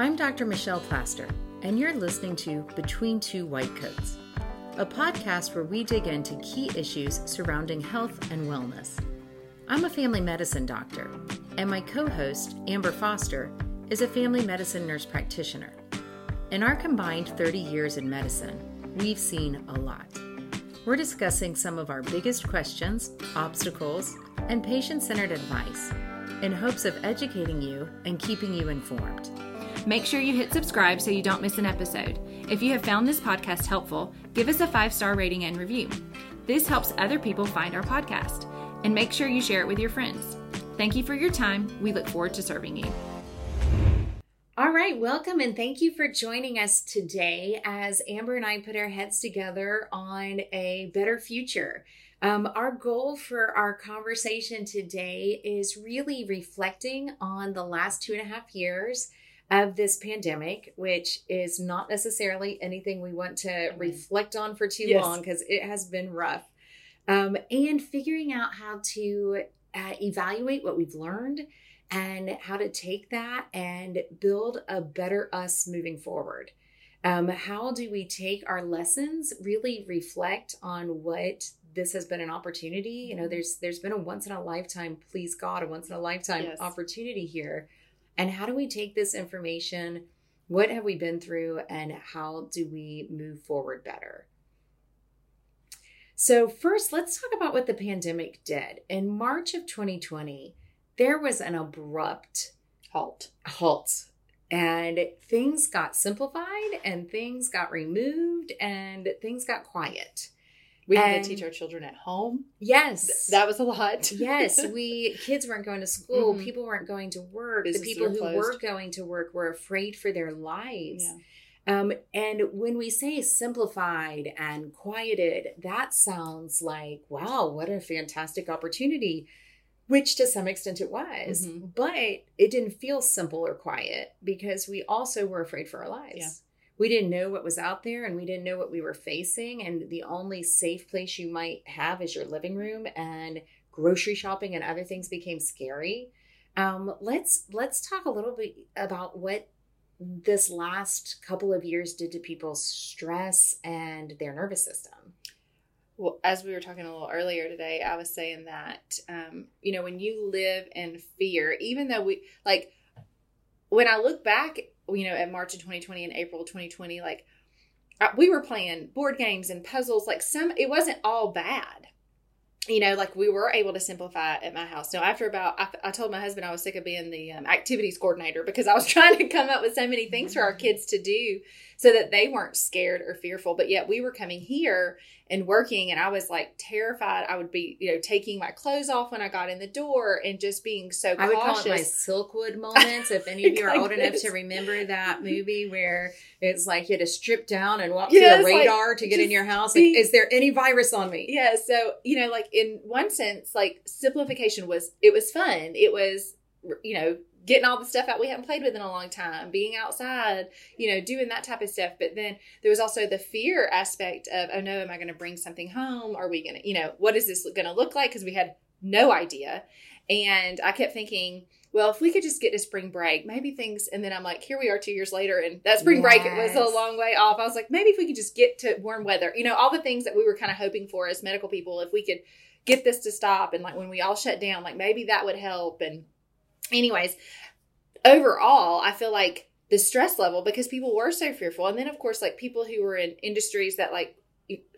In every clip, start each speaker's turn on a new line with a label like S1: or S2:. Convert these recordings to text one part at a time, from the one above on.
S1: I'm Dr. Michelle Plaster, and you're listening to Between Two White Coats, a podcast where we dig into key issues surrounding health and wellness. I'm a family medicine doctor, and my co host, Amber Foster, is a family medicine nurse practitioner. In our combined 30 years in medicine, we've seen a lot. We're discussing some of our biggest questions, obstacles, and patient centered advice in hopes of educating you and keeping you informed.
S2: Make sure you hit subscribe so you don't miss an episode. If you have found this podcast helpful, give us a five star rating and review. This helps other people find our podcast. And make sure you share it with your friends. Thank you for your time. We look forward to serving you.
S1: All right, welcome and thank you for joining us today as Amber and I put our heads together on a better future. Um, our goal for our conversation today is really reflecting on the last two and a half years of this pandemic, which is not necessarily anything we want to mm-hmm. reflect on for too yes. long because it has been rough. Um, and figuring out how to uh, evaluate what we've learned and how to take that and build a better us moving forward. Um, how do we take our lessons, really reflect on what this has been an opportunity? You know, mm-hmm. there's there's been a once in a lifetime, please God, a once in a lifetime yes. opportunity here. And how do we take this information? What have we been through, and how do we move forward better? So, first, let's talk about what the pandemic did. In March of 2020, there was an abrupt
S2: halt.
S1: Halt. And things got simplified and things got removed and things got quiet.
S2: We had to teach our children at home.
S1: Yes.
S2: that was a lot.
S1: yes. We kids weren't going to school, mm-hmm. people weren't going to work. Businesses the people who closed. were going to work were afraid for their lives. Yeah. Um, and when we say simplified and quieted, that sounds like, wow, what a fantastic opportunity which to some extent it was. Mm-hmm. But it didn't feel simple or quiet because we also were afraid for our lives. We didn't know what was out there and we didn't know what we were facing. And the only safe place you might have is your living room and grocery shopping and other things became scary. Um, let's let's talk a little bit about what this last couple of years did to people's stress and their nervous system
S2: well, as we were talking a little earlier today, I was saying that, um, you know, when you live in fear, even though we, like, when I look back, you know, at March of 2020 and April 2020, like, we were playing board games and puzzles. Like, some, it wasn't all bad you know, like we were able to simplify at my house. So after about, I, I told my husband I was sick of being the um, activities coordinator because I was trying to come up with so many things for our kids to do so that they weren't scared or fearful. But yet we were coming here and working, and I was like terrified. I would be, you know, taking my clothes off when I got in the door and just being so. Cautious. I would call it my
S1: Silkwood moments. if any of you are old enough to remember that movie where it's like you had to strip down and walk yes, through a radar like, to get in your house. Be, like, is there any virus on me?
S2: Yeah. So you know, like in one sense, like simplification was it was fun. It was you know getting all the stuff out we hadn't played with in a long time, being outside, you know, doing that type of stuff. But then there was also the fear aspect of, oh no, am I going to bring something home? Are we going to, you know, what is this going to look like? Because we had no idea. And I kept thinking, well, if we could just get to spring break, maybe things. And then I'm like, here we are two years later, and that spring yes. break it was a long way off. I was like, maybe if we could just get to warm weather, you know, all the things that we were kind of hoping for as medical people, if we could get this to stop, and like when we all shut down, like maybe that would help. And anyways, overall, I feel like the stress level because people were so fearful, and then of course, like people who were in industries that like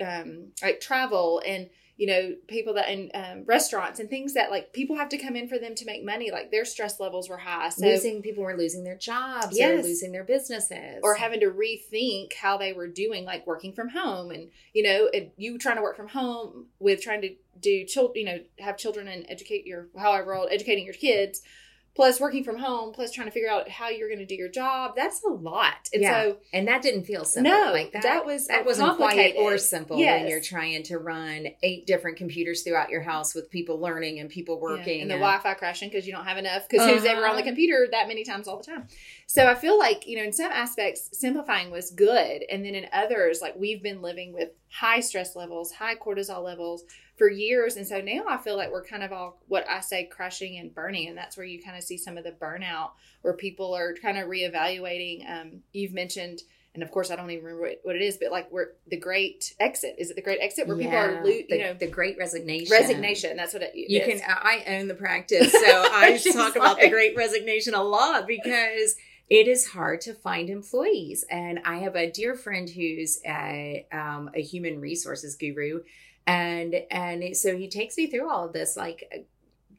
S2: um like travel and you know people that in um, restaurants and things that like people have to come in for them to make money like their stress levels were high
S1: so losing people were losing their jobs yes. or losing their businesses
S2: or having to rethink how they were doing like working from home and you know you trying to work from home with trying to do children you know have children and educate your however old educating your kids plus working from home, plus trying to figure out how you're going to do your job. That's a lot.
S1: And yeah. so, and that didn't feel simple.
S2: No,
S1: like that.
S2: That was
S1: that wasn't quiet or simple yes. when you're trying to run eight different computers throughout your house with people learning and people working
S2: yeah. and the and, Wi-Fi crashing because you don't have enough because uh-huh. who's ever on the uh-huh. computer that many times all the time. So I feel like you know in some aspects simplifying was good, and then in others like we've been living with high stress levels, high cortisol levels for years. And so now I feel like we're kind of all what I say crashing and burning. And that's where you kind of see some of the burnout where people are kind of reevaluating. Um, you've mentioned, and of course, I don't even remember what, what it is, but like we're the great exit. Is it the great exit where people are, lo- you
S1: the,
S2: know,
S1: the great resignation.
S2: resignation? That's what it
S1: You
S2: is.
S1: can. I own the practice, so I talk about the great resignation a lot because it is hard to find employees. And I have a dear friend who's a, um, a human resources guru, and and so he takes me through all of this, like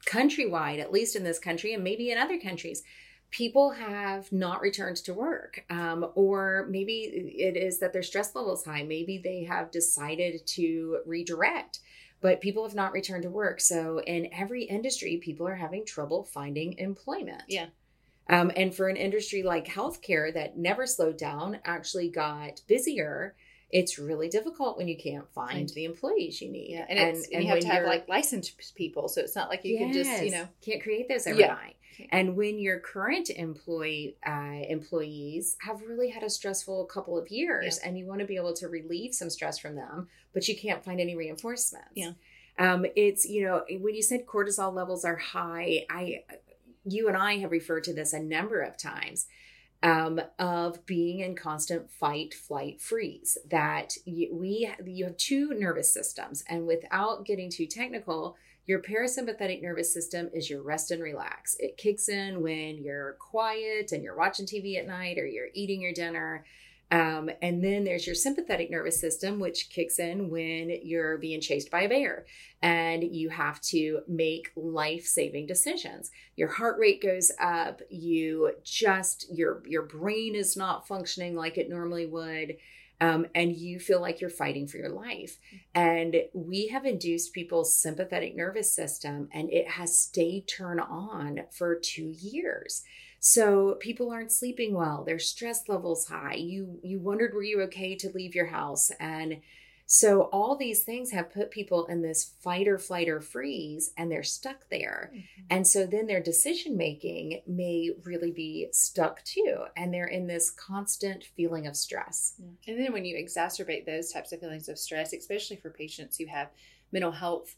S1: countrywide, at least in this country, and maybe in other countries. People have not returned to work, um, or maybe it is that their stress level is high. Maybe they have decided to redirect but people have not returned to work. So in every industry, people are having trouble finding employment.
S2: Yeah.
S1: Um, and for an industry like healthcare that never slowed down, actually got busier. It's really difficult when you can't find the employees you need.
S2: yeah, and, it's, and, you have to have like licensed people, so it's not like you can just you know
S1: can't create those
S2: Yeah.
S1: overnight. And when your current employee uh, employees have really had a stressful couple of years, and you want to be able to relieve some stress from them, but you can't find any reinforcements.
S2: Yeah.
S1: Um, it's you know when you said cortisol levels are high, I you and I have referred to this a number of times. Um, of being in constant fight, flight, freeze. That you, we you have two nervous systems, and without getting too technical, your parasympathetic nervous system is your rest and relax. It kicks in when you're quiet and you're watching TV at night or you're eating your dinner. Um, and then there's your sympathetic nervous system, which kicks in when you're being chased by a bear and you have to make life saving decisions. Your heart rate goes up. You just, your, your brain is not functioning like it normally would. Um, and you feel like you're fighting for your life. And we have induced people's sympathetic nervous system, and it has stayed turned on for two years. So people aren't sleeping well. Their stress levels high. You you wondered were you okay to leave your house, and so all these things have put people in this fight or flight or freeze, and they're stuck there. Mm-hmm. And so then their decision making may really be stuck too, and they're in this constant feeling of stress.
S2: And then when you exacerbate those types of feelings of stress, especially for patients who have mental health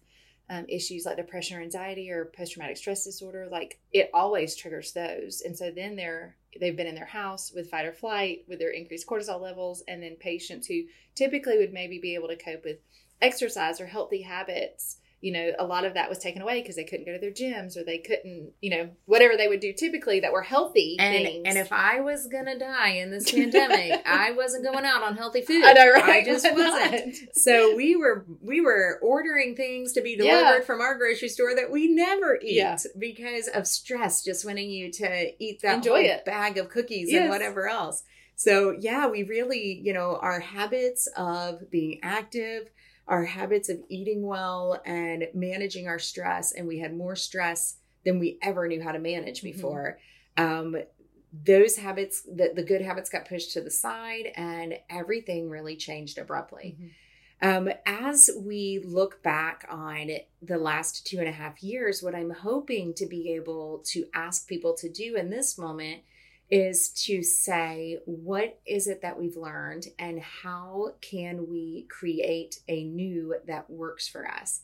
S2: um, issues like depression or anxiety or post traumatic stress disorder, like it always triggers those. And so then they're they've been in their house with fight or flight with their increased cortisol levels, and then patients who typically would maybe be able to cope with exercise or healthy habits. You know, a lot of that was taken away because they couldn't go to their gyms or they couldn't, you know, whatever they would do typically that were healthy
S1: And
S2: things.
S1: and if I was gonna die in this pandemic, I wasn't going out on healthy food.
S2: I know, right?
S1: I just wasn't. So we were we were ordering things to be
S2: Yeah.
S1: delivered from our grocery store that we never eat
S2: Yeah.
S1: because of stress, just wanting you to eat that
S2: Enjoy it.
S1: bag of cookies
S2: Yes.
S1: and whatever else. So yeah, we really, you know, our habits of being active, our habits of eating well and managing our stress, and we had more stress than we ever knew how to manage
S2: Mhm.
S1: before. Um, those habits, the, the good habits got pushed to the side, and everything really changed abruptly. Um, as we look back on the last two and a half years, what I'm hoping to be able to ask people to do in this moment is to say, what is it that we've learned and how can we create a new that works for us?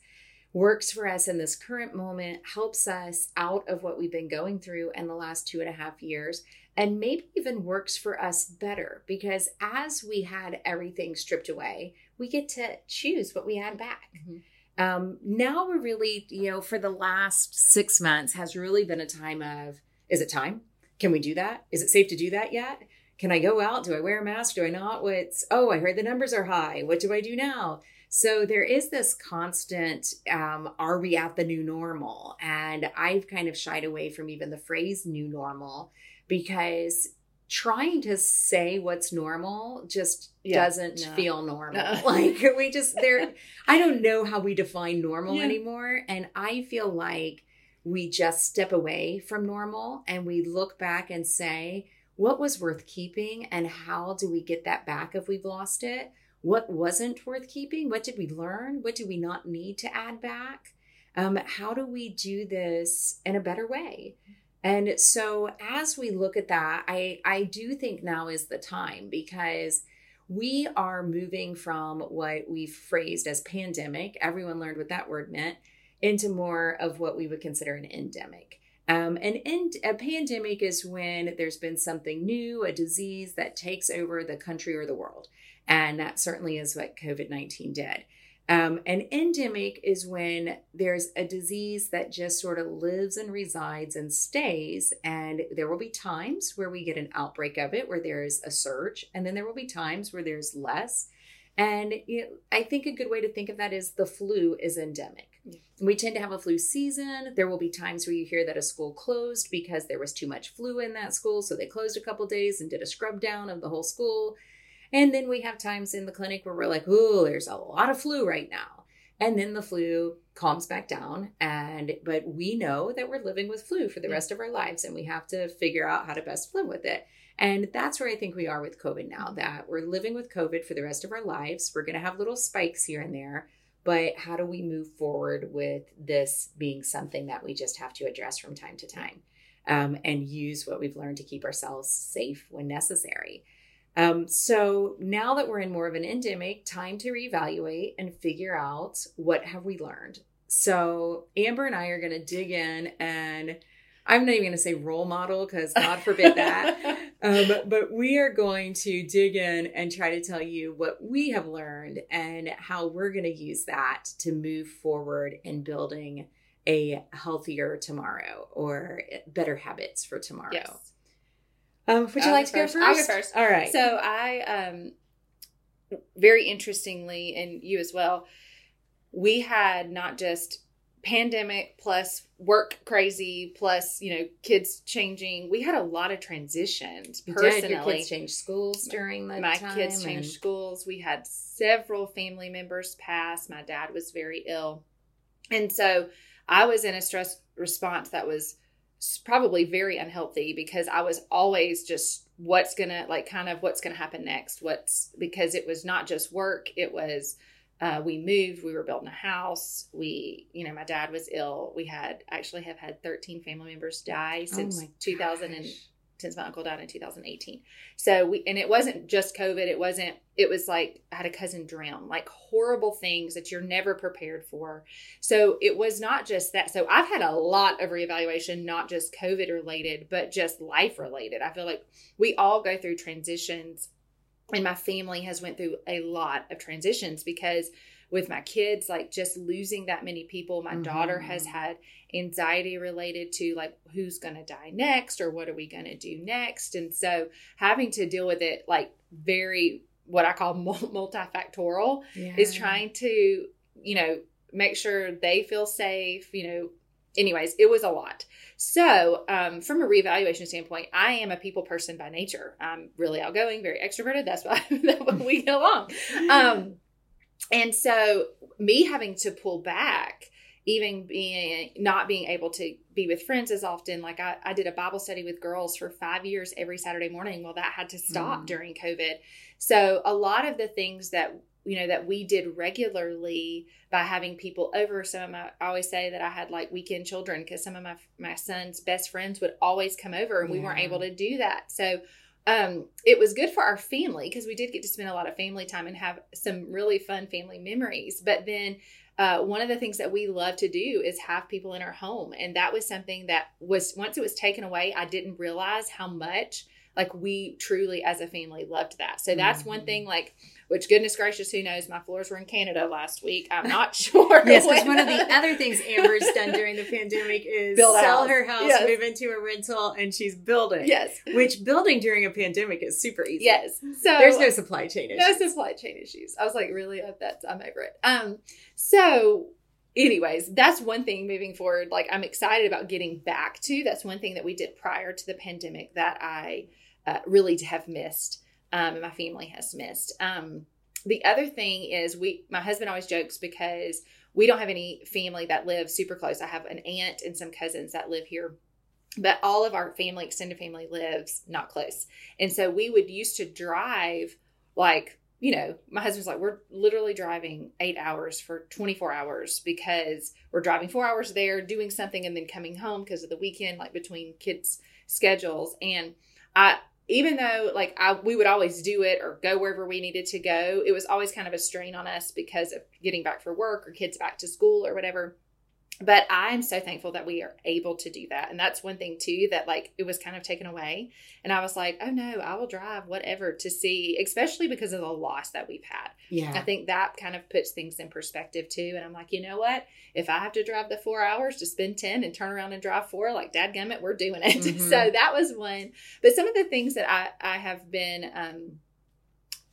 S1: Works for us in this current moment, helps us out of what we've been going through in the last two and a half years, and maybe even works for us better because as we had everything stripped away, we get to choose what we add back.
S2: Mhm.
S1: Um, now we're really, you know, for the last six months has really been a time of is it time? Can we do that? Is it safe to do that yet? Can I go out? Do I wear a mask? Do I not? What's oh, I heard the numbers are high. What do I do now? So there is this constant um, are we at the new normal? And I've kind of shied away from even the phrase new normal because trying to say what's normal just
S2: Yeah,
S1: doesn't
S2: no.
S1: feel normal.
S2: No.
S1: Like we just there I don't know how we define normal
S2: Yeah.
S1: anymore and I feel like we just step away from normal and we look back and say what was worth keeping and how do we get that back if we've lost it? What wasn't worth keeping? What did we learn? What do we not need to add back? Um, how do we do this in a better way? And so as we look at that, I I do think now is the time because we are moving from what we've phrased as pandemic, everyone learned what that word meant, into more of what we would consider an endemic. Um, an end, a pandemic is when there's been something new, a disease that takes over the country or the world. And that certainly is what COVID 19 did. Um, an endemic is when there's a disease that just sort of lives and resides and stays. And there will be times where we get an outbreak of it, where there's a surge, and then there will be times where there's less. And you know, I think a good way to think of that is the flu is endemic. We tend to have a flu season. There will be times where you hear that a school closed because there was too much flu in that school. So they closed a couple days and did a scrub down of the whole school. And then we have times in the clinic where we're like, oh, there's a lot of flu right now. And then the flu calms back down. And, but we know that we're living with flu for the rest of our lives and we have to figure out how to best live with it. And that's where I think we are with COVID now, that we're living with COVID for the rest of our lives. We're going to have little spikes here and there. But how do we move forward with this being something that we just have to address from time to time um, and use what we've learned to keep ourselves safe when necessary? Um, so now that we're in more of an endemic, time to reevaluate and figure out what have we learned. So Amber and I are going to dig in and I'm not even going to say role model because God forbid that. um, but we are going to dig in and try to tell you what we have learned and how we're going to use that to move forward in building a healthier tomorrow or better habits for tomorrow. Yes. Um, would you I'll like to go first? I'll
S2: go first. All right. So I, um, very interestingly, and you as well, we had not just pandemic plus work crazy plus you know kids changing we had a lot of transitions
S1: personally did. Your kids changed schools during the
S2: my kids changed and... schools we had several family members pass my dad was very ill and so i was in a stress response that was probably very unhealthy because I was always just what's gonna like kind of what's gonna happen next. What's because it was not just work, it was uh, we moved, we were building a house. We, you know, my dad was ill. We had actually have had 13 family members die oh since oh 2000 and since my uncle died in 2018. So we, and it wasn't just COVID. It wasn't, it was like I had a cousin drown, like horrible things that you're never prepared for. So it was not just that. So I've had a lot of reevaluation, not just COVID related, but just life related. I feel like we all go through transitions and my family has went through a lot of transitions because with my kids like just losing that many people my mm-hmm. daughter has had anxiety related to like who's going to die next or what are we going to do next and so having to deal with it like very what i call multifactorial yeah. is trying to you know make sure they feel safe you know anyways it was a lot. So um, from a reevaluation standpoint i am a people person by nature. I'm really outgoing very extroverted. That's why, that's why we get along. Um, and so me having to pull back even being not being able to be with friends as often like I, I did a bible study with girls for five years every saturday morning. Well that had to stop mm. during covid. So a lot of the things that you know that we did regularly by having people over some of my i always say that i had like weekend children because some of my my son's best friends would always come over and yeah. we weren't able to do that so um, it was good for our family because we did get to spend a lot of family time and have some really fun family memories. But then uh, one of the things that we love to do is have people in our home. And that was something that was, once it was taken away, I didn't realize how much like we truly as a family loved that. So that's mm-hmm. one thing like which goodness gracious, who knows? My floors were in Canada last week. I'm not sure.
S1: yes, because one of the other things Amber's done during the pandemic is Build sell house. her house, yes. move into a rental, and she's building.
S2: Yes,
S1: which building during a pandemic is super easy.
S2: Yes,
S1: so there's no supply chain issues.
S2: No supply chain issues. I was like, really? That's I'm over it. Um, so anyways, that's one thing moving forward. Like I'm excited about getting back to. That's one thing that we did prior to the pandemic that I uh, really have missed um, my family has missed. Um, the other thing is we my husband always jokes because we don't have any family that lives super close. I have an aunt and some cousins that live here but all of our family extended family lives not close and so we would used to drive like you know my husband's like we're literally driving eight hours for 24 hours because we're driving four hours there doing something and then coming home because of the weekend like between kids schedules and i even though like I we would always do it or go wherever we needed to go, it was always kind of a strain on us because of getting back for work or kids back to school or whatever but i'm so thankful that we are able to do that. And that's one thing too that like it was kind of taken away. And i was like oh no i will drive whatever to see especially because of the loss that we've had.
S1: Yeah.
S2: I think that kind of puts things in perspective too. And i'm like you know what? If i have to drive the four hours to spend 10 and turn around and drive four like dad gummit we're doing it.
S1: Mhm.
S2: so that was one. But some of the things that i i have been um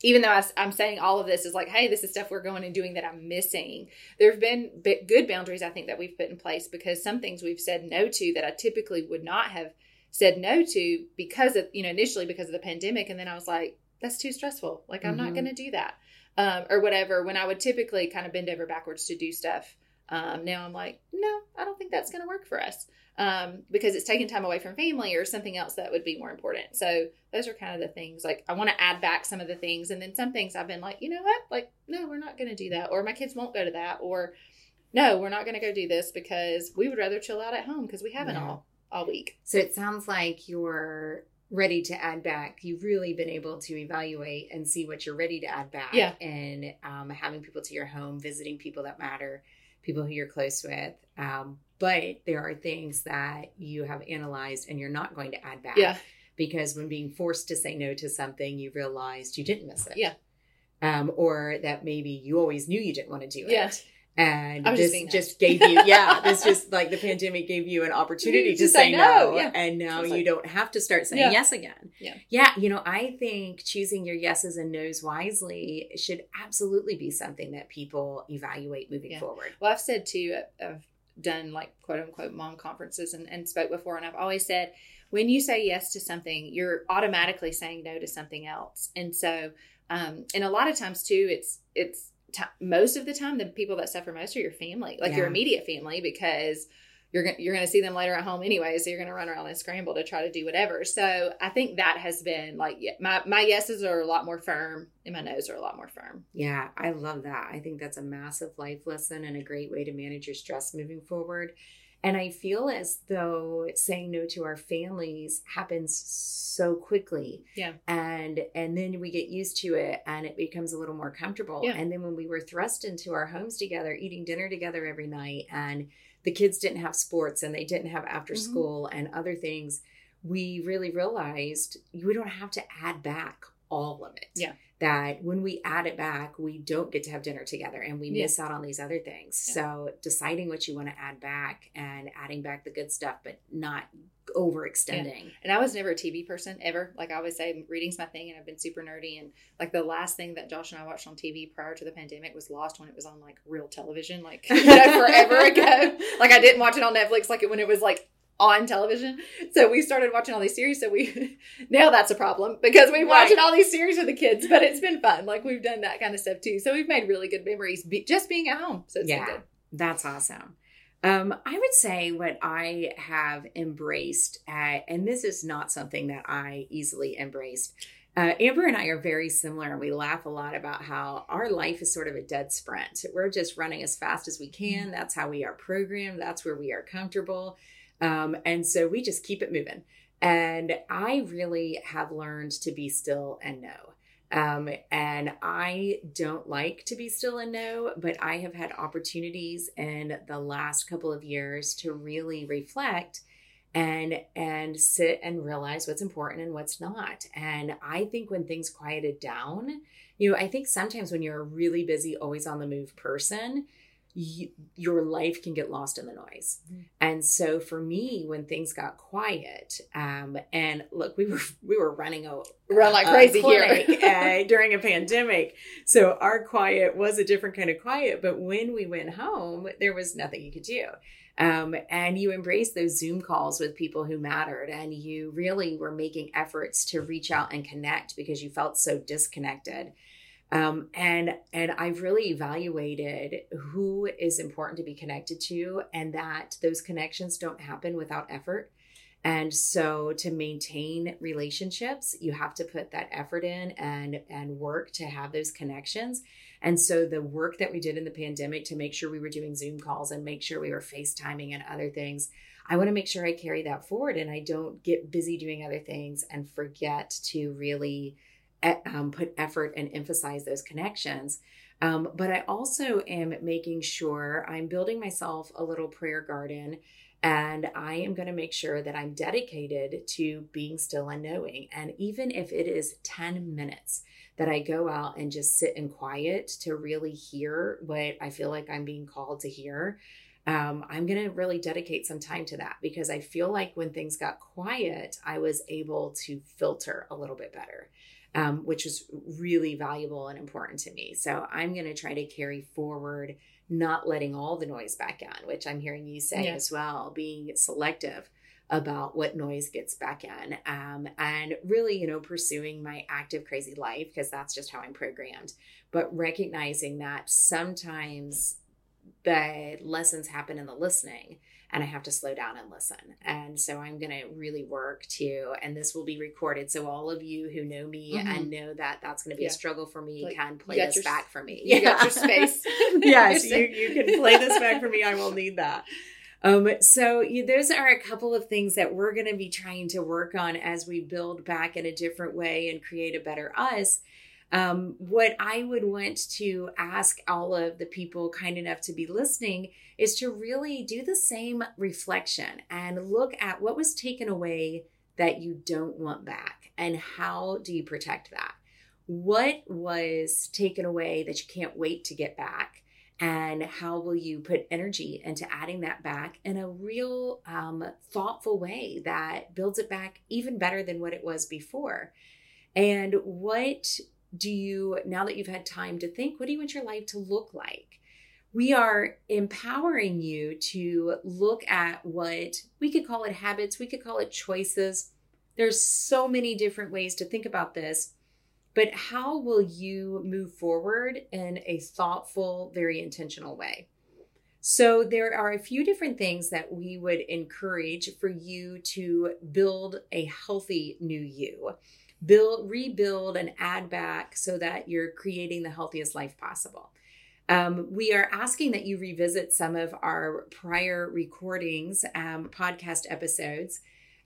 S2: even though I, am saying all of this is like, hey, this is stuff we're going and doing that I'm missing. There have been good boundaries, I think, that we've put in place because some things we've said no to that I typically would not have said no to because of, you know, initially because of the pandemic. And then I was like, that's too stressful. Like, I'm not
S1: Mhm.
S2: going to do that. Um, or whatever. When I would typically kind of bend over backwards to do stuff, um, now I'm like, no, I don't think that's going to work for us um, because it's taking time away from family or something else that would be more important. So those are kind of the things. Like I want to add back some of the things, and then some things I've been like, you know what? Like, no, we're not going to do that, or my kids won't go to that, or no, we're not going to go do this because we would rather chill out at home because we haven't
S1: Yeah.
S2: all all week.
S1: So it sounds like you're ready to add back. You've really been able to evaluate and see what you're ready to add back.
S2: Yeah.
S1: And um, having people to your home, visiting people that matter, people who you're close with. Um, but there are things that you have analyzed and you're not going to add back.
S2: Yeah,
S1: Because when being forced to say no to something, you realized you didn't miss it.
S2: Yeah.
S1: Um, or that maybe you always knew you didn't want to do it.
S2: Yeah.
S1: And
S2: I was
S1: this
S2: just
S1: just, gave you, yeah, this just like the pandemic gave you an opportunity
S2: To
S1: to
S2: say
S1: say
S2: no,
S1: no.
S2: yeah.
S1: And now you
S2: like-
S1: don't have to start saying
S2: Yeah.
S1: yes again.
S2: Yeah.
S1: Yeah. You know, I think choosing your yeses and nos wisely should absolutely be something that people evaluate moving
S2: Yeah.
S1: forward.
S2: Well, I've said too, I've done like quote unquote mom conferences and, and spoke before, and I've always said when you say yes to something, you're automatically saying no to something else. And so, um, and a lot of times too, it's it's t- most of the time the people that suffer most are your family, like your immediate family, because you're gonna you're gonna see them later at home anyway, so you're gonna run around and scramble to try to do whatever. So I think that has been like my my yeses are a lot more firm, and my nos are a lot more firm.
S1: Yeah, I love that. I think that's a massive life lesson and a great way to manage your stress moving forward. And I feel as though saying no to our families happens so quickly.
S2: Yeah.
S1: And and then we get used to it and it becomes a little more comfortable.
S2: Yeah.
S1: And then when we were thrust into our homes together, eating dinner together every night and the kids didn't have sports and they didn't have after
S2: Mhm.
S1: school and other things, we really realized we don't have to add back all of it.
S2: Yeah.
S1: That when we add it back, we don't get to have dinner together and we
S2: Yeah.
S1: miss out on these other things.
S2: Yeah.
S1: So deciding what you want to add back and adding back the good stuff, but not overextending.
S2: And I was never a TV person ever. Like I always say, reading's my thing, and I've been super nerdy. And like the last thing that Josh and I watched on TV prior to the pandemic was Lost when it was on like real television, like you know, forever ago. Like I didn't watch it on Netflix, like when it was like on television. So we started watching all these series. So we now that's a problem because we're
S1: Right.
S2: watching all these series with the kids, but it's been fun. Like we've done that kind of stuff too. So we've made really good memories be, just being at home. So it's been
S1: Yeah.
S2: good.
S1: That's awesome. Um, I would say what I have embraced, uh, and this is not something that I easily embraced. Uh, Amber and I are very similar, and we laugh a lot about how our life is sort of a dead sprint. We're just running as fast as we can. That's how we are programmed. That's where we are comfortable. Um, and so we just keep it moving. And I really have learned to be still and know. Um, and I don't like to be still and know, but I have had opportunities in the last couple of years to really reflect and and sit and realize what's important and what's not. And I think when things quieted down, you know, I think sometimes when you're a really busy, always on the move person, you, your life can get lost in the noise.
S2: Mhm.
S1: And so for me, when things got quiet, um, and look, we were we were running a
S2: Run like crazy here.
S1: uh, during a pandemic. So our quiet was a different kind of quiet. But when we went home, there was nothing you could do. Um, and you embraced those Zoom calls with people who mattered, and you really were making efforts to reach out and connect because you felt so disconnected. Um, and and I've really evaluated who is important to be connected to, and that those connections don't happen without effort. And so to maintain relationships, you have to put that effort in and and work to have those connections. And so the work that we did in the pandemic to make sure we were doing Zoom calls and make sure we were FaceTiming and other things, I want to make sure I carry that forward and I don't get busy doing other things and forget to really um, put effort and emphasize those connections. Um, but I also am making sure I'm building myself a little prayer garden and I am going to make sure that I'm dedicated to being still and knowing. And even if it is 10 minutes that I go out and just sit in quiet to really hear what I feel like I'm being called to hear, um, I'm going to really dedicate some time to that because I feel like when things got quiet, I was able to filter a little bit better, um, which was really valuable and important to me. So I'm going to try to carry forward not letting all the noise back in, which I'm hearing you say yeah. as well, being selective about what noise gets back in um, and really you know pursuing my active crazy life because that's just how i'm programmed but recognizing that sometimes the lessons happen in the listening and I have to slow down and listen. And so I'm going to really work to, and this will be recorded. So all of you who know me mm-hmm. and know that that's going to be yeah. a struggle for me like, can play this your, back for me.
S2: You yeah. got your space.
S1: yes, you, you can play this back for me. I will need that. Um, so you, those are a couple of things that we're going to be trying to work on as we build back in a different way and create a better us. Um, what I would want to ask all of the people kind enough to be listening is to really do the same reflection and look at what was taken away that you don't want back and how do you protect that? What was taken away that you can't wait to get back? And how will you put energy into adding that back in a real um, thoughtful way that builds it back even better than what it was before? And what do you, now that you've had time to think, what do you want your life to look like? We are empowering you to look at what we could call it habits, we could call it choices. There's so many different ways to think about this, but how will you move forward in a thoughtful, very intentional way? So, there are a few different things that we would encourage for you to build a healthy new you build, rebuild, and add back so that you're creating the healthiest life possible. Um, we are asking that you revisit some of our prior recordings, um, podcast episodes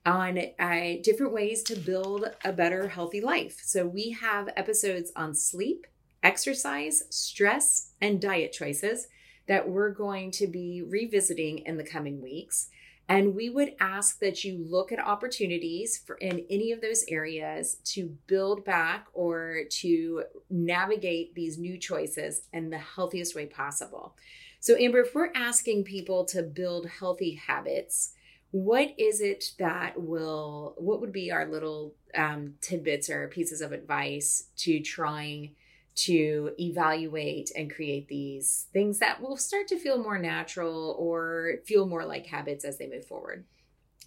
S1: on uh, different ways to build a better, healthy life. So we have episodes on sleep, exercise, stress, and diet choices that we're going to be revisiting in the coming weeks. And we would ask that you look at opportunities for in any of those areas to build back or to navigate these new choices in the healthiest way possible. So, Amber, if we're asking people to build healthy habits, what is it that will, what would be our little um, tidbits or pieces of advice to trying to evaluate and create these things that will start to feel more natural or feel more like habits as they move forward.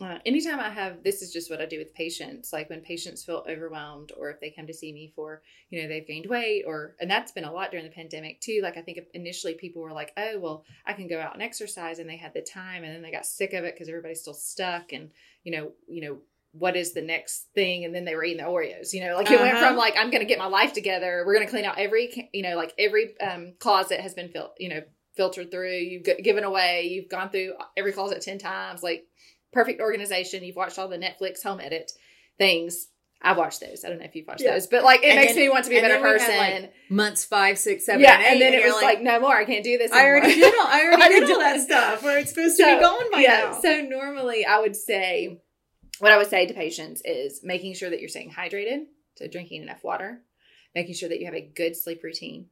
S2: Uh, anytime I have, this is just what I do with patients. Like when patients feel overwhelmed, or if they come to see me for, you know, they've gained weight, or, and that's been a lot during the pandemic too. Like I think initially people were like, oh, well, I can go out and exercise, and they had the time, and then they got sick of it because everybody's still stuck, and you know, you know, what is the next thing and then they were eating the oreos you know like it uh-huh. went from uh-huh. like i'm gonna get my life together we're gonna clean out every you know like every um, closet has been filled you know filtered through you've given away you've gone through every closet 10 times like perfect organization you've watched all the netflix home edit things I've watched those. I don't know if you've watched yeah. those, but like it and makes then, me want to be a better person. Had,
S1: like, months five, six, seven,
S2: yeah,
S1: and,
S2: and then it was like, like, no more. I can't do this.
S1: Anymore. I already did all. I already did all that stuff. Where it's supposed so, to be going by yeah, now.
S2: So normally I would say what I would say to patients is making sure that you're staying hydrated, so drinking enough water, making sure that you have a good sleep routine.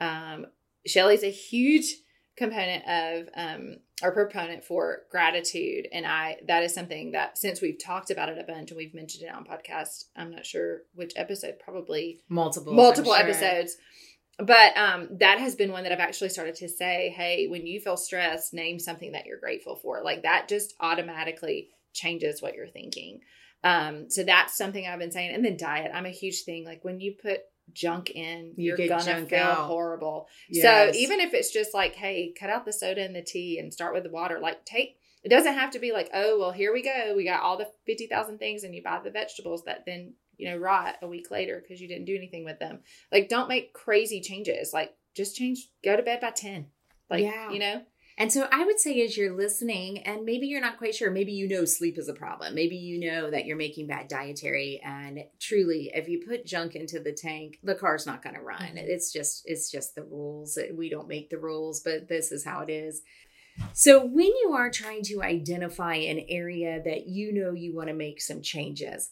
S2: Um, Shelly's a huge component of um, or proponent for gratitude, and I that is something that since we've talked about it a bunch and we've mentioned it on podcast, I'm not sure which episode, probably
S1: multiple
S2: multiple sure. episodes. But um, that has been one that I've actually started to say, hey, when you feel stressed, name something that you're grateful for. Like that just automatically changes what you're thinking. Um, so that's something I've been saying. And then diet, I'm a huge thing. Like when you put junk in, you are gonna feel out. horrible. Yes. So even if it's just like, hey, cut out the soda and the tea and start with the water, like take It doesn't have to be like, oh, well, here we go. We got all the 50,000 things and you buy the vegetables that then, you know, rot a week later because you didn't do anything with them. Like, don't make crazy changes. Like, just change, go to bed by 10. Like, yeah. you know?
S1: And so I would say, as you're listening, and maybe you're not quite sure, maybe you know sleep is a problem. Maybe you know that you're making bad dietary, and truly, if you put junk into the tank, the car's not going to run. Mm-hmm. It's just, it's just the rules. We don't make the rules, but this is how it is. So when you are trying to identify an area that you know you want to make some changes,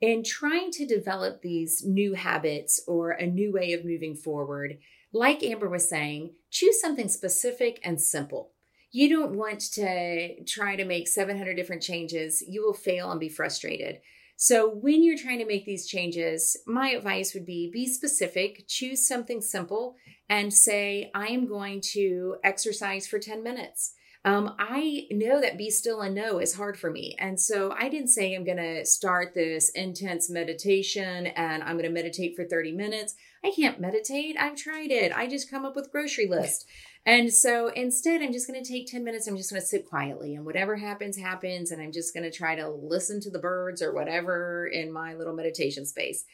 S1: and trying to develop these new habits or a new way of moving forward, like Amber was saying, choose something specific and simple. You don't want to try to make 700 different changes. You will fail and be frustrated. So, when you're trying to make these changes, my advice would be be specific, choose something simple, and say, I am going to exercise for 10 minutes. Um, I know that be still and know is hard for me. And so I didn't say I'm going to start this intense meditation and I'm going to meditate for 30 minutes. I can't meditate. I've tried it. I just come up with grocery list. And so instead, I'm just going to take 10 minutes. I'm just going to sit quietly and whatever happens, happens. And I'm just going to try to listen to the birds or whatever in my little meditation space.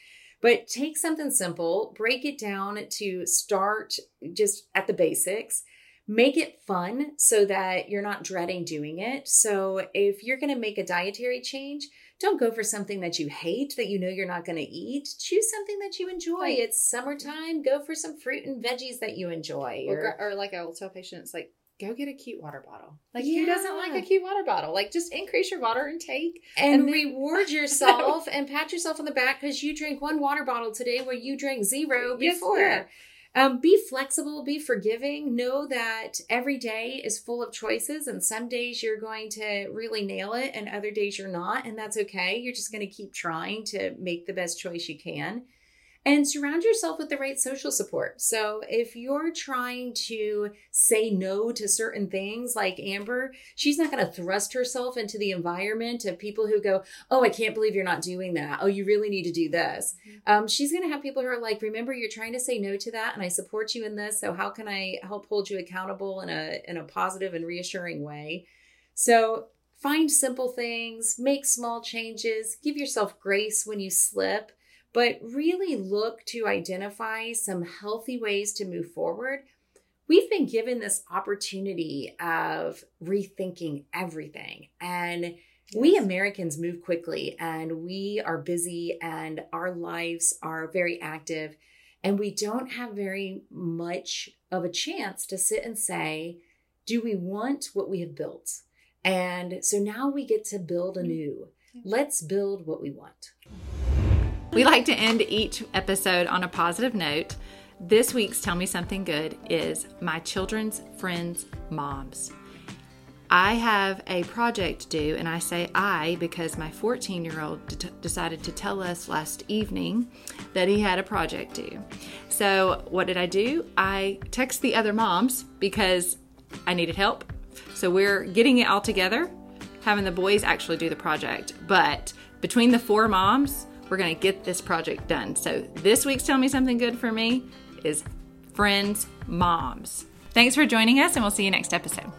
S1: But take something simple, break it down to start just at the basics make it fun so that you're not dreading doing it. So if you're going to make a dietary change, don't go for something that you hate that you know you're not going to eat. Choose something that you enjoy. It's summertime. Go for some fruit and veggies that you enjoy.
S2: Or, or, or like I will tell patients, like go get a cute water bottle. Like yeah. who doesn't like a cute water bottle? Like just increase your water intake
S1: and, and then... reward yourself and pat yourself on the back because you drank one water bottle today where you drank zero before. Yes, yeah. Um, be flexible, be forgiving. Know that every day is full of choices, and some days you're going to really nail it, and other days you're not, and that's okay. You're just going to keep trying to make the best choice you can and surround yourself with the right social support. So if you're trying to say no to certain things like Amber, she's not going to thrust herself into the environment of people who go, Oh, I can't believe you're not doing that. Oh, you really need to do this. Mm-hmm. Um, she's going to have people who are like, Remember, you're trying to say no to that, and I support you in this. So how can I help hold you accountable in a in a positive and reassuring way? So find simple things, make small changes, give yourself grace when you slip but really look to identify some healthy ways to move forward. We've been given this opportunity of rethinking everything. And yes. we Americans move quickly and we are busy and our lives are very active. And we don't have very much of a chance to sit and say, do we want what we have built? And so now we get to build anew. Mm. Let's build what we want.
S2: We like to end each episode on a positive note. This week's Tell Me Something Good is My Children's Friends' Moms. I have a project due, and I say I because my 14 year old d- decided to tell us last evening that he had a project due. So, what did I do? I text the other moms because I needed help. So, we're getting it all together, having the boys actually do the project. But between the four moms, we're going to get this project done. So, this week's Tell Me Something Good for me is Friends Moms. Thanks for joining us, and we'll see you next episode.